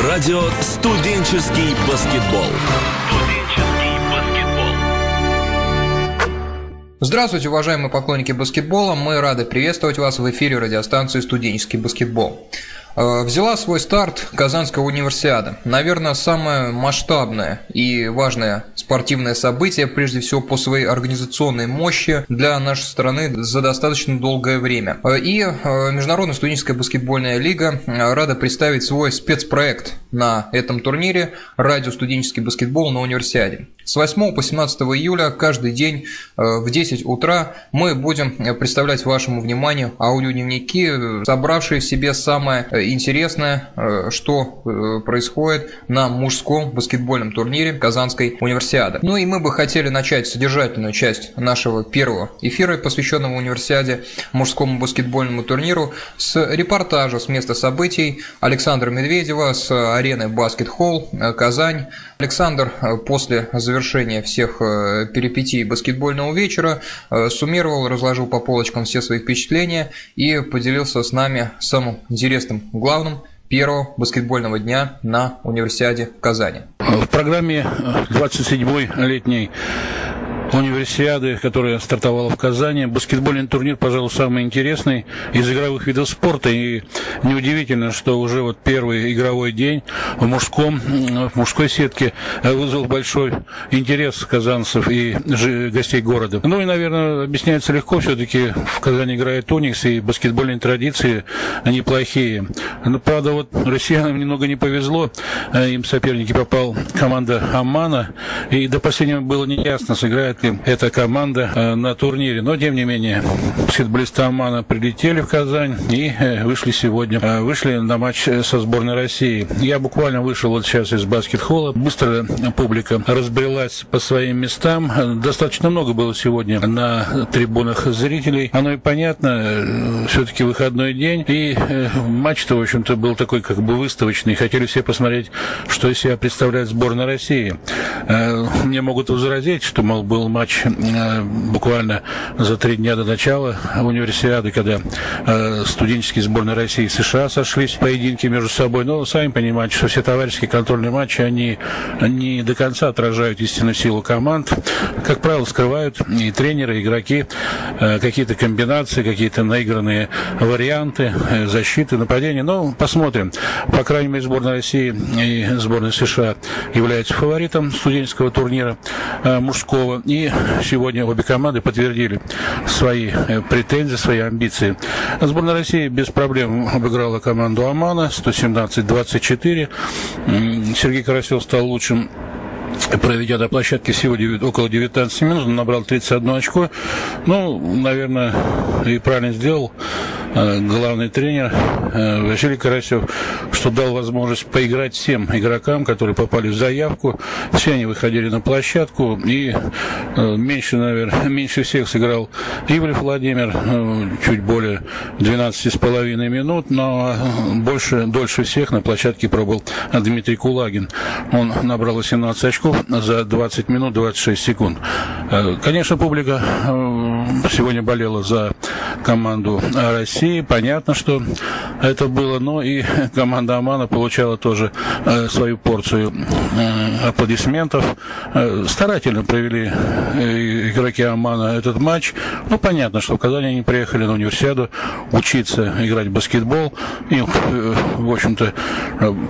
Радио «Студенческий баскетбол». Здравствуйте, уважаемые поклонники баскетбола. Мы рады приветствовать вас в эфире радиостанции «Студенческий баскетбол». Э, взяла свой старт Казанская универсиада. Наверное, самое масштабное и важное спортивное событие, прежде всего по своей организационной мощи для нашей страны за достаточно долгое время. Э, и э, Международная студенческая баскетбольная лига рада представить свой спецпроект на этом турнире «Радио студенческий баскетбол на универсиаде». С 8 по 17 июля каждый день в 10 утра мы будем представлять вашему вниманию аудиодневники, собравшие в себе самое интересное, э, что э, происходит на мужском баскетбольном турнире Казанской универсиады. Ну и мы бы хотели начать содержательную часть нашего первого эфира, посвященного универсиаде мужскому баскетбольному турниру, с репортажа с места событий Александра Медведева с арены Баскет Холл э, Казань. Александр после завершения всех перипетий баскетбольного вечера суммировал, разложил по полочкам все свои впечатления и поделился с нами самым интересным главным первого баскетбольного дня на универсиаде в Казани. В программе 27-й летней универсиады, которая стартовала в Казани. Баскетбольный турнир, пожалуй, самый интересный из игровых видов спорта. И неудивительно, что уже вот первый игровой день в мужском, в мужской сетке вызвал большой интерес казанцев и гостей города. Ну и, наверное, объясняется легко. Все-таки в Казани играет Уникс, и баскетбольные традиции неплохие. Но, правда, вот россиянам немного не повезло. Им соперники попал команда Амана. И до последнего было неясно, сыграет ли эта команда э, на турнире. Но, тем не менее, баскетболисты Омана прилетели в Казань и э, вышли сегодня, э, вышли на матч со сборной России. Я буквально вышел вот сейчас из баскет-холла. Быстро публика разбрелась по своим местам. Достаточно много было сегодня на трибунах зрителей. Оно и понятно, все-таки выходной день. И матч-то, в общем-то, был такой как бы выставочный. Хотели все посмотреть, что из себя представляет сборная России. Мне могут возразить, что, мол, был матч э, буквально за три дня до начала универсиады, когда э, студенческие сборные России и США сошлись в поединке между собой. Но сами понимаете, что все товарищеские контрольные матчи, они не до конца отражают истинную силу команд. Как правило, скрывают и тренеры, и игроки э, какие-то комбинации, какие-то наигранные варианты защиты, нападения. Но посмотрим. По крайней мере, сборная России и сборная США являются фаворитом студенческого турнира мужского. И сегодня обе команды подтвердили свои э, претензии, свои амбиции. Сборная России без проблем обыграла команду Омана 117-24. Сергей Карасев стал лучшим проведя до площадки всего 9, около 19 минут, он набрал 31 очко. Ну, наверное, и правильно сделал главный тренер э, Василий Карасев, что дал возможность поиграть всем игрокам, которые попали в заявку. Все они выходили на площадку, и э, меньше, наверное, меньше всех сыграл Ивлев Владимир, чуть более 12,5 минут, но больше, дольше всех на площадке пробыл Дмитрий Кулагин. Он набрал 18 очков, за 20 минут 26 секунд. Э, конечно, публика э, сегодня болела за команду России. Понятно, что это было, но и команда Омана получала тоже э, свою порцию аплодисментов. Старательно провели игроки Омана этот матч. Ну, понятно, что в Казани они приехали на универсиаду учиться играть в баскетбол. Их, в общем-то,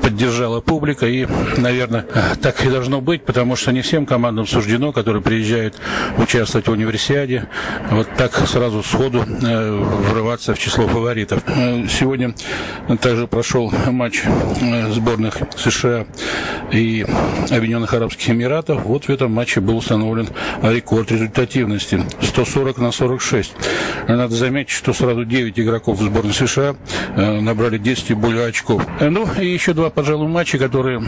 поддержала публика. И, наверное, так и должно быть, потому что не всем командам суждено, которые приезжают участвовать в универсиаде, вот так сразу сходу э, врываться в число фаворитов. Э, сегодня также прошел матч э, сборных США и Объединенных Арабских Эмиратов. Вот в этом матче был установлен рекорд результативности 140 на 46. Надо заметить, что сразу 9 игроков сборной США набрали 10 и более очков. Ну и еще два, пожалуй, матча, которые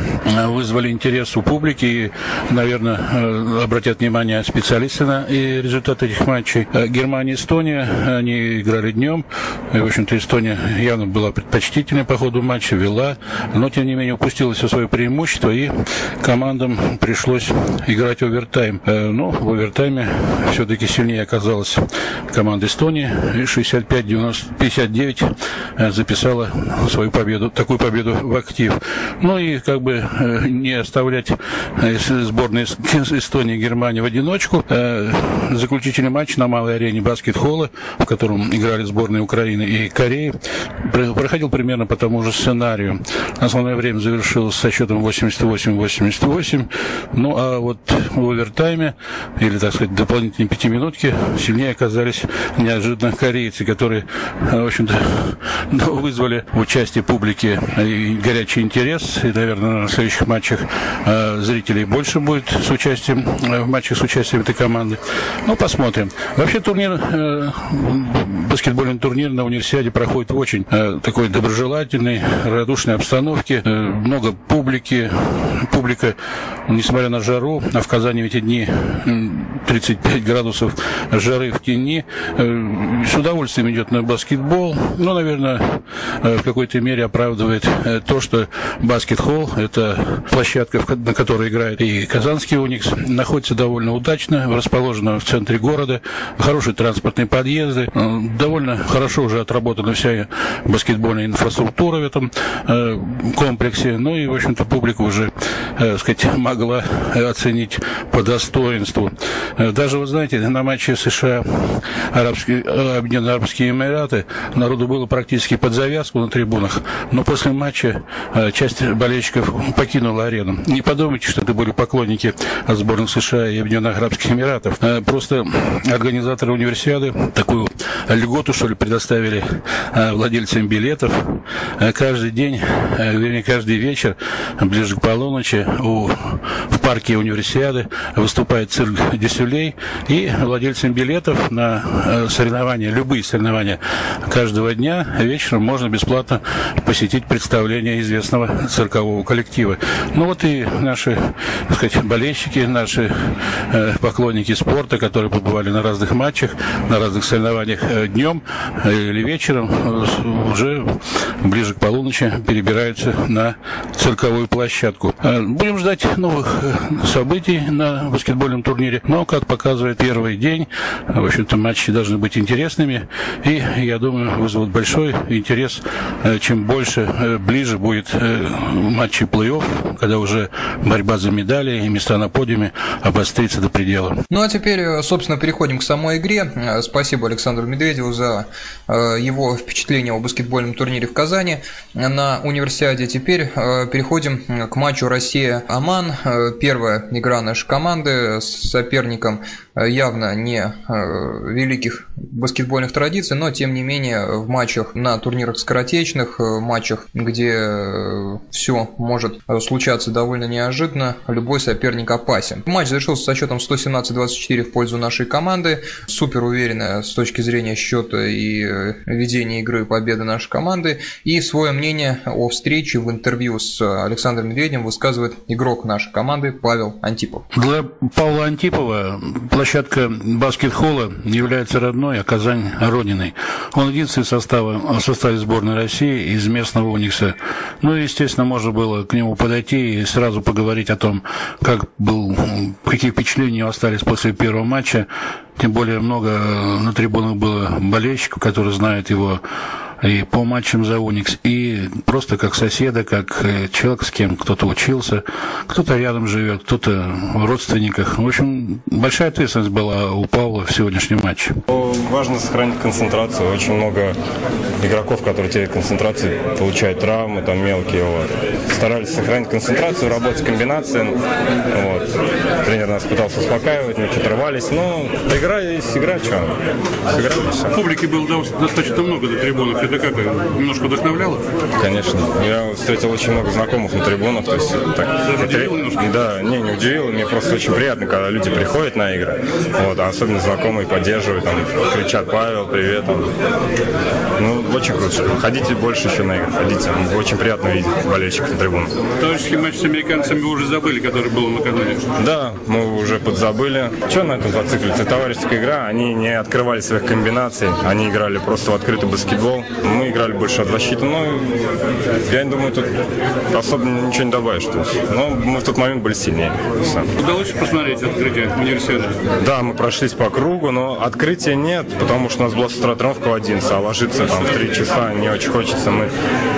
вызвали интерес у публики и наверное, обратят внимание специалисты на результаты этих матчей. Германия, Эстония, они играли днем. И, в общем-то, Эстония явно была предпочтительнее по ходу матча, вела, но, тем не менее, упустила все свое преимущество, и командам пришлось играть овертайм. Э, но в овертайме все-таки сильнее оказалась команда Эстонии, и 65-59 э, записала свою победу, такую победу в актив. Ну и как бы э, не оставлять сборные Эстонии и Германии в одиночку. Заключительный матч на малой арене баскет-холла, в котором играли сборные Украины и Кореи, проходил примерно по тому же сценарию. Основное время завершилось со счетом 88-88. Ну, а вот в овертайме, или, так сказать, дополнительные пятиминутки, сильнее оказались неожиданно корейцы, которые, в общем-то, вызвали в участии публики горячий интерес. И, наверное, на следующих матчах а, зрителей больше будет с участием, в матчах с участием этой команды. Ну, посмотрим. Вообще турнир, э, баскетбольный турнир на универсиаде проходит в очень э, такой доброжелательной, радушной обстановке. Э, много публики. Публика, несмотря на жару, а в Казани в эти дни 35 градусов жары в тени, э, с удовольствием идет на баскетбол. Ну, наверное, э, в какой-то мере оправдывает э, то, что баскет-холл – это площадка, на которой играет и Казанский Уникс, находится довольно удачно, расположена в центре города, хорошие транспортные подъезды, довольно хорошо уже отработана вся баскетбольная инфраструктура в этом комплексе. Ну и, в общем-то, публика уже, так сказать, могла оценить по достоинству. Даже, вы знаете, на матче США Арабские, Объединенные Арабские Эмираты народу было практически под завязку на трибунах, но после матча э, часть болельщиков покинула арену. Не подумайте, что это были поклонники сборных США и Объединенных Арабских Эмиратов. Э, просто организаторы универсиады такую льготу, что ли, предоставили э, владельцам билетов. Каждый день, вернее, каждый вечер, ближе к полуночи, у, в парке универсиады выступает цирк Десюлей, и владельцам билетов на соревнования, любые соревнования каждого дня вечером можно бесплатно посетить представление известного циркового коллектива. Ну вот и наши, так сказать, болельщики, наши э, поклонники спорта, которые побывали на разных матчах, на разных соревнованиях э, днем э, или вечером, э, уже ближе к полуночи перебираются на цирковую площадку. Будем ждать новых событий на баскетбольном турнире, но, как показывает первый день, в общем-то, матчи должны быть интересными, и, я думаю, вызовут большой интерес, чем больше, ближе будет матчи плей-офф, когда уже борьба за медали и места на подиуме обострится до предела. Ну а теперь, собственно, переходим к самой игре. Спасибо Александру Медведеву за его впечатление о баскетбольном турнире в Казани на универсиаде. Теперь переходим к матчу Россия-Оман. Первая игра нашей команды с соперником явно не великих баскетбольных традиций, но тем не менее в матчах на турнирах скоротечных, в матчах, где э, все может случаться довольно неожиданно, любой соперник опасен. Матч завершился со счетом 117-24 в пользу нашей команды. Супер уверенная с точки зрения счета и э, ведения игры победы нашей команды. И свое мнение о встрече в интервью с Александром Медведевым высказывает игрок нашей команды Павел Антипов. Для Павла Антипова площадка баскет-холла является родной, а Казань – родиной. Он единственный в составе, в составе сборной России из местного Уникса. Ну, естественно, можно было к нему подойти и сразу поговорить о том, как был, какие впечатления остались после первого матча. Тем более много на трибунах было болельщиков, которые знают его и по матчам за Уникс, и просто как соседа, как э, человек, с кем кто-то учился, кто-то рядом живет, кто-то в родственниках. В общем, большая ответственность была у Павла в сегодняшнем матче. Важно сохранить концентрацию. Очень много игроков, которые теряют концентрацию, получают травмы, там мелкие. Вот. Старались сохранить концентрацию, работать комбинации. Вот. Тренер нас пытался успокаивать, мы что-то рвались. Но есть игра, что? Сыграли, Публики было достаточно много на трибунах. Это как, немножко вдохновляло? Конечно. Я встретил очень много знакомых на трибунах. То есть, так, это, немножко? Да, не, не удивил. Мне просто очень приятно, когда люди приходят на игры. Вот, а особенно знакомые поддерживают, там, кричат «Павел, привет». Там. Ну, очень круто. Ходите больше еще на игры, ходите. Очень приятно видеть болельщиков на трибунах. Товарищеский матч с американцами вы уже забыли, который был накануне? Да, мы уже подзабыли. Что на этом зациклиться? Товарищ товарищеская игра, они не открывали своих комбинаций, они играли просто в открытый баскетбол. Мы играли больше от защиты, но я не думаю, тут особо ничего не добавишь. То есть, но мы в тот момент были сильнее. Удалось посмотреть открытие универсиады? Да, мы прошлись по кругу, но открытия нет, потому что у нас была с утра тренировка в 11, а ложиться там в 3 часа не очень хочется. Мы,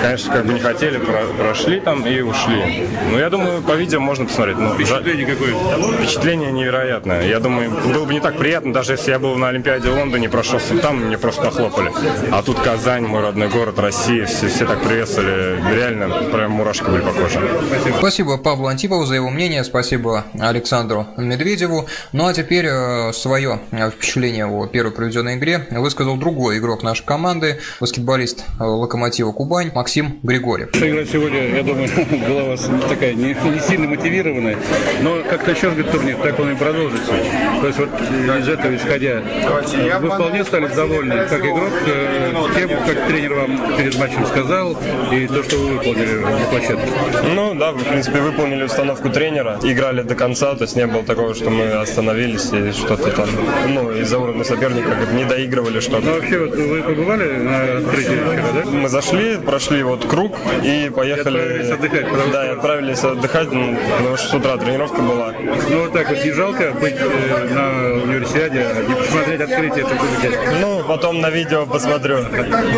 конечно, как бы не хотели, прошли там и ушли. Но я думаю, по видео можно посмотреть. Ну, Впечатление какое? Впечатление невероятное. Я думаю, было бы не так приятно, даже если я был на Олимпиаде в Лондоне, прошелся там, мне просто похлопали. А тут Казань, мой родной город, Россия, все, все так приветствовали. Реально, прям мурашки были по коже. Спасибо. Спасибо Павлу Антипову за его мнение, спасибо Александру Медведеву. Ну а теперь э, свое впечатление о первой проведенной игре высказал другой игрок нашей команды, баскетболист э, Локомотива Кубань Максим Григорьев. Игра сегодня, я думаю, была у вас такая не, не сильно мотивированная, но как начнешь говорит, турнир, так он и продолжится. То есть вот из этого исходя, вы вполне стали довольны, как игрок, э, тем, как тренер вам перед матчем сказал, и то, что вы выполнили на площадке. Ну да, в принципе, выполнили установку тренера, играли до конца, то есть не было такого, что мы остановились и что-то там, ну, из-за уровня соперника не доигрывали что-то. Ну вообще, вот вы побывали на открытии вчера, да? Мы зашли, прошли вот круг и поехали. И отправились отдыхать. Да, и отправились отдыхать, ну, потому что с утра тренировка была. Ну вот так вот не жалко быть э, на универсиаде, не посмотреть открытие, это будет Ну, потом на видео посмотрю.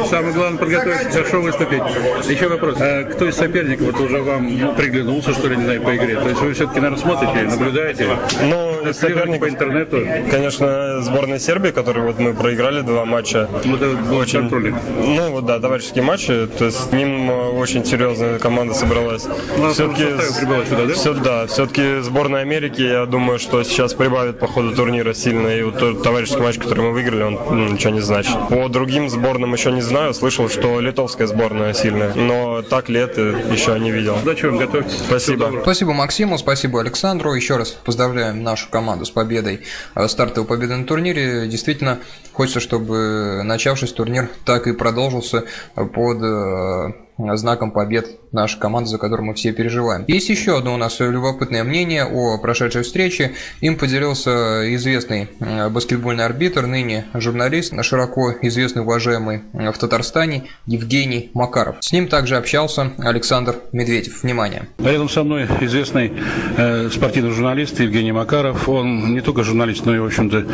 Самое главное подготовиться, хорошо выступить. Еще вопрос. А кто из соперников вот уже вам ну, приглянулся, что ли, не знаю, по игре? То есть вы все-таки, наверное, смотрите, наблюдаете? Ну, соперник по интернету. Конечно, сборная Сербии, которой вот мы проиграли два матча. Ну, это очень контроль. Ну, вот да, товарищеские матчи. То есть с ним э, очень серьезная команда собралась. Ну, все-таки, прибыла сюда, да? Все, да, все-таки сборная Америки, я думаю, что сейчас прибавит по ходу турнира сильно. И вот тот товарищеский матч, который мы выиграли, он ну, ничего не значит. По другим сборным еще не знаю. Слышал, что литовская сборная сильная. Но так ли это, еще не видел. Удачи вам, готовьтесь. Спасибо. Спасибо Максиму, спасибо Александру. Еще раз поздравляем нашу команду с победой, э, стартовой победой на турнире. Действительно, хочется, чтобы начавшийся турнир так и продолжился под э, знаком побед нашей команды, за которую мы все переживаем. Есть еще одно у нас любопытное мнение о прошедшей встрече. Им поделился известный э, баскетбольный арбитр, ныне журналист, широко известный, уважаемый в Татарстане Евгений Макаров. С ним также общался Александр Медведев. Внимание. Рядом со мной известный э, спортивный журналист Евгений Макаров. Он не только журналист, но и, в общем-то,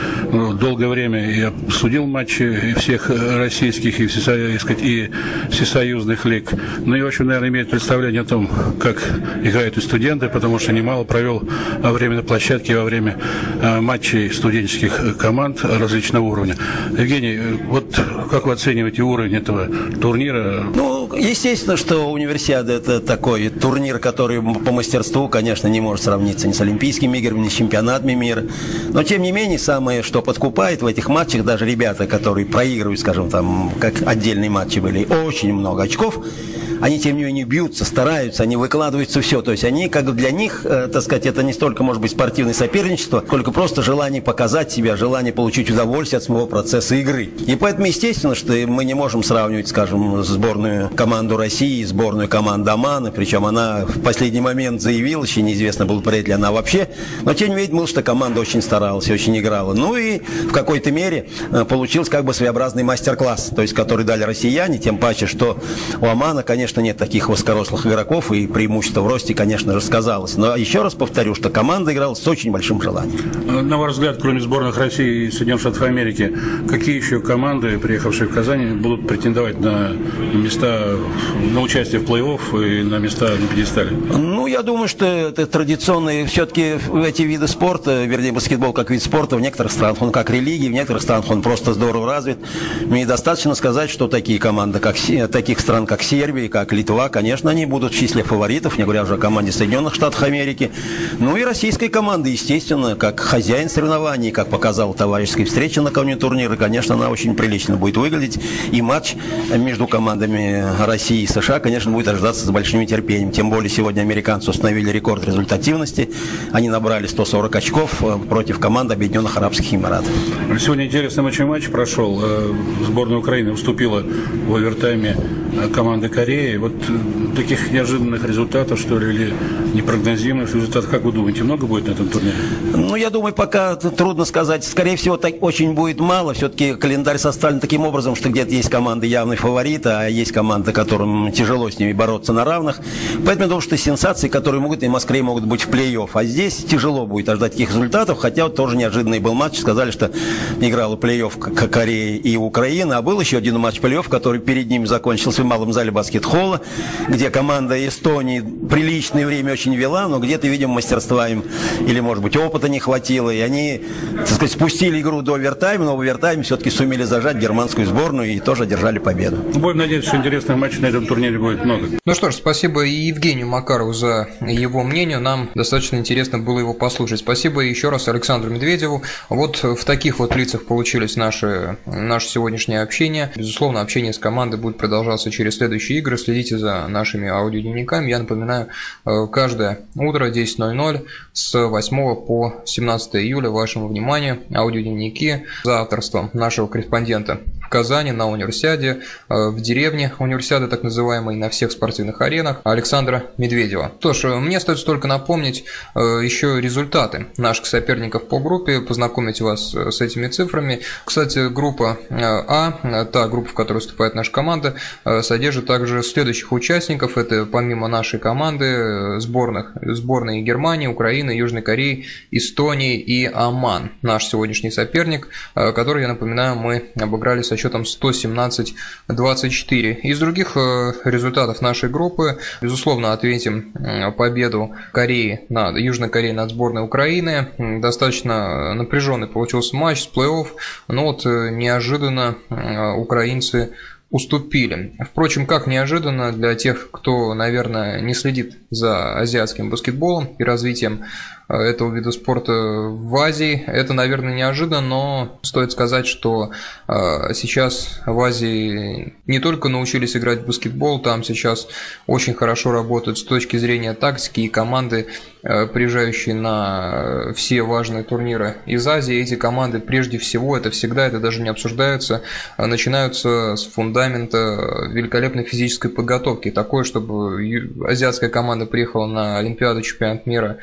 долгое время я судил матчи всех российских и, всесоюз, и всесоюзных лиг. Ну и, общем, наверное, имеет представление о том, как играют и студенты, потому что немало провел во время на площадке, во время э, матчей студенческих команд различного уровня. Евгений, вот как вы оцениваете уровень этого турнира? Ну, естественно, что универсиада это такой турнир, который по мастерству, конечно, не может сравниться ни с Олимпийскими играми, ни с чемпионатами мира. Но, тем не менее, самое, что подкупает в этих матчах, даже ребята, которые проигрывают, скажем, там, как отдельные матчи были, очень много очков, они, тем не менее, бьются, стараются, они выкладываются все. То есть они, как для них, э, так сказать, это не столько, может быть, спортивное соперничество, сколько просто желание показать себя, желание получить удовольствие от самого процесса игры. И поэтому, естественно, что мы не можем сравнивать, скажем, сборную команду России, сборную команду Омана, причем она в последний момент заявила, еще неизвестно, был ли она вообще, но тем не менее, что команда очень старалась, очень играла. Ну и в какой-то мере э, получился как бы своеобразный мастер-класс, то есть который дали россияне, тем паче, что у Омана, конечно, нет таких воскорослых игроков, и преимущество в росте, конечно же, сказалось. Но еще раз повторю, что команда играла с очень большим желанием. На ваш взгляд, кроме сборных России и Соединенных Штатов Америки, какие еще команды, приехавшие в Казань, будут претендовать на места, на участие в плей-офф и на места на пьедестале? Ну, я думаю, что это традиционные, все-таки эти виды спорта, вернее, баскетбол как вид спорта, в некоторых странах он как религия, в некоторых странах он просто здорово развит. Мне достаточно сказать, что такие команды, как таких стран, как Сербия, как Литва, конечно, они будут в числе фаворитов, не говоря уже о команде Соединенных Штатов Америки. Ну и российская команда, естественно, как хозяин соревнований, как показал товарищеская встреча накануне турнира, конечно, она очень прилично будет выглядеть. И матч между командами России и США, конечно, будет ожидаться с большим нетерпением. Тем более сегодня американцы установили рекорд результативности. Они набрали 140 очков э, против команды Объединенных Арабских Эмиратов. Сегодня интересный очень матч прошел. Э, сборная Украины уступила в овертайме э, команды Кореи. Вот таких неожиданных результатов, что ли, или непрогнозируемых результатов, как вы думаете, много будет на этом турнире? Ну, я думаю, пока трудно сказать. Скорее всего, так очень будет мало. Все-таки календарь составлен таким образом, что где-то есть команды явный фаворит, а есть команды, которым тяжело с ними бороться на равных. Поэтому я думаю, что сенсации, которые могут и в Москве могут быть в плей-офф. А здесь тяжело будет ожидать таких результатов, хотя вот тоже неожиданный был матч. Сказали, что играла плей-офф Корея и Украина, а был еще один матч плей-офф, который перед ним закончился в малом зале баскет-холла, где команда Эстонии приличное время очень вела, но где-то, видимо, мастерства им или, может быть, опыта не хватило, и они, так сказать, спустили игру до овертайма, но в овертайме все-таки сумели зажать германскую сборную и тоже одержали победу. Будем надеяться, что интересных матчей на этом турнире будет много. Ну что ж, спасибо и Евгению Макарову за его мнение. Нам достаточно интересно было его послушать. Спасибо еще раз Александру Медведеву. Вот в таких вот лицах получились наши, наше сегодняшнее общение. Безусловно, общение с командой будет продолжаться через следующие игры. Следите за нашими аудиодневниками. Я напоминаю, э, каждое утро 10.00 с 8 по 17 июля вашему вниманию аудиодневники за авторством нашего корреспондента в Казани на универсиаде, э, в деревне универсиады, так называемой, на всех спортивных аренах Александра Медведева. То ж, э, мне остается только напомнить э, еще результаты наших соперников по группе, познакомить вас с этими цифрами. Кстати, группа А, та группа, в которой выступает наша команда, содержит также следующих участников. Это помимо нашей команды сборных, сборной Германии, Украины, Южной Кореи, Эстонии и Оман. Наш сегодняшний соперник, который, я напоминаю, мы обыграли со счетом 117-24. Из других э, результатов нашей группы, безусловно, ответим э, победу Кореи над Южной Кореей над сборной Украины. Достаточно напряженный получился матч с плей-офф, но вот э, неожиданно украинцы уступили. Впрочем, как неожиданно для тех, кто, наверное, не следит за азиатским баскетболом и развитием Э, этого вида спорта в Азии. Это, наверное, неожиданно, но стоит сказать, что э, сейчас в Азии не только научились играть в баскетбол, там сейчас очень хорошо работают с точки зрения тактики и команды, э, приезжающие на все важные турниры из Азии. Эти команды, прежде всего, это всегда, это даже не обсуждается, начинаются с фундамента великолепной физической подготовки. Такое, чтобы азиатская команда приехала на Олимпиаду, чемпионат мира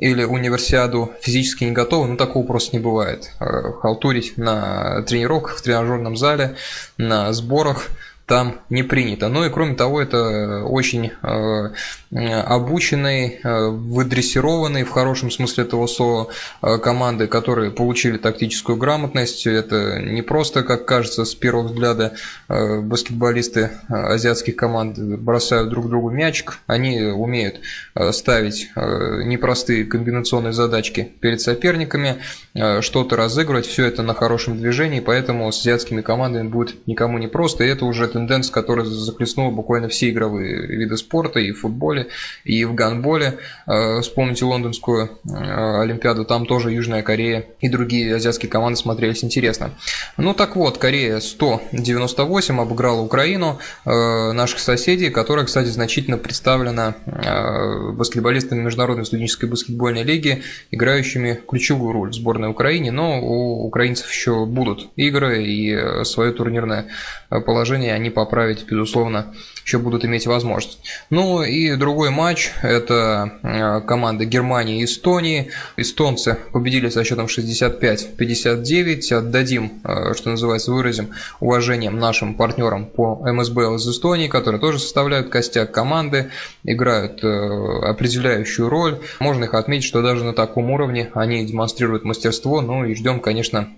или универсиаду физически не готовы, ну такого просто не бывает. Э, халтурить на тренировках, в тренажерном зале, на сборах – там не принято. Ну и кроме того, это очень э, обученные, э, выдрессированные в хорошем смысле этого слова э, команды, которые получили тактическую грамотность. Это не просто, как кажется с первого взгляда, баскетболисты азиатских команд бросают друг другу мячик. Они умеют ставить непростые комбинационные задачки перед соперниками, что-то разыгрывать. Все это на хорошем движении, поэтому с азиатскими командами будет никому не просто. И это уже тенденция, которая захлестнула буквально все игровые виды спорта и в футболе, и в гандболе. Э, вспомните лондонскую э, Олимпиаду, там тоже Южная Корея и другие азиатские команды смотрелись интересно. Ну так вот, Корея 198 обыграла Украину, э, наших соседей, которая, кстати, значительно представлена баскетболистами Международной студенческой баскетбольной лиги, играющими ключевую роль в сборной Украине, но у украинцев еще будут игры и свое турнирное положение они поправить, безусловно, еще будут иметь возможность. Ну и другой матч – это э, команда Германии и Эстонии. Эстонцы победили со счетом 65-59. Отдадим, э, что называется, выразим уважением нашим партнерам по МСБЛ из Эстонии, которые тоже составляют костяк команды, играют э, определяющую роль. Можно их отметить, что даже на таком уровне они демонстрируют мастерство. Ну и ждем, конечно,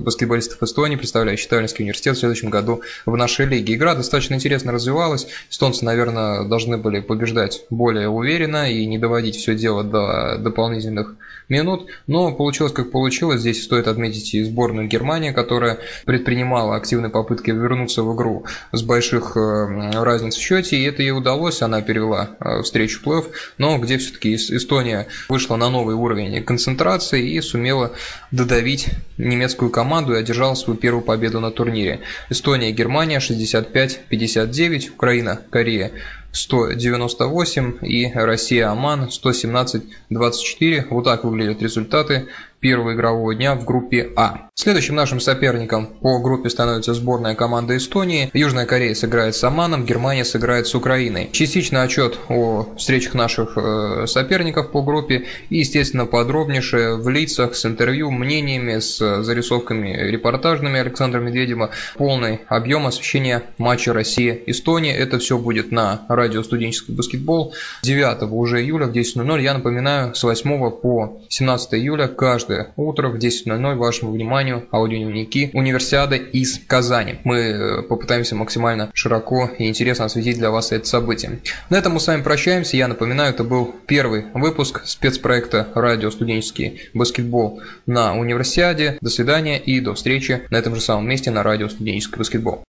баскетболистов Эстонии, представляющих Таллинский университет в следующем году в нашей лиге. Игра достаточно интересно развивалась. Эстонцы, наверное, должны были побеждать более уверенно и не доводить все дело до дополнительных минут. Но получилось как получилось. Здесь стоит отметить и сборную Германии, которая предпринимала активные попытки вернуться в игру с больших э, разниц в счете. И это ей удалось. Она перевела э, встречу в плей но где все-таки Эстония вышла на новый уровень концентрации и сумела додавить немецкую команду и одержала свою первую победу на турнире. Эстония и Германия 60 165-59, Украина, Корея 198 и Россия-Оман 117-24. Вот так выглядят результаты первого игрового дня в группе А. Следующим нашим соперником по группе становится сборная команда Эстонии. Южная Корея сыграет с Оманом, Германия сыграет с Украиной. Частично отчет о встречах наших э, соперников по группе и, естественно, подробнейшее в лицах с интервью, мнениями, с зарисовками репортажными Александра Медведева. Полный объем освещения матча Россия-Эстония. Это все будет на радио «Студенческий баскетбол» 9 уже июля в 10.00. Я напоминаю, с 8 по 17 июля каждое утро в 10.00 вашему вниманию аудиодневники Универсиады из Казани. Мы э, попытаемся максимально широко и интересно осветить для вас это событие. На этом мы с вами прощаемся. Я напоминаю, это был первый выпуск спецпроекта «Радио студенческий баскетбол» на Универсиаде. До свидания и до встречи на этом же самом месте на радио студенческий баскетбол.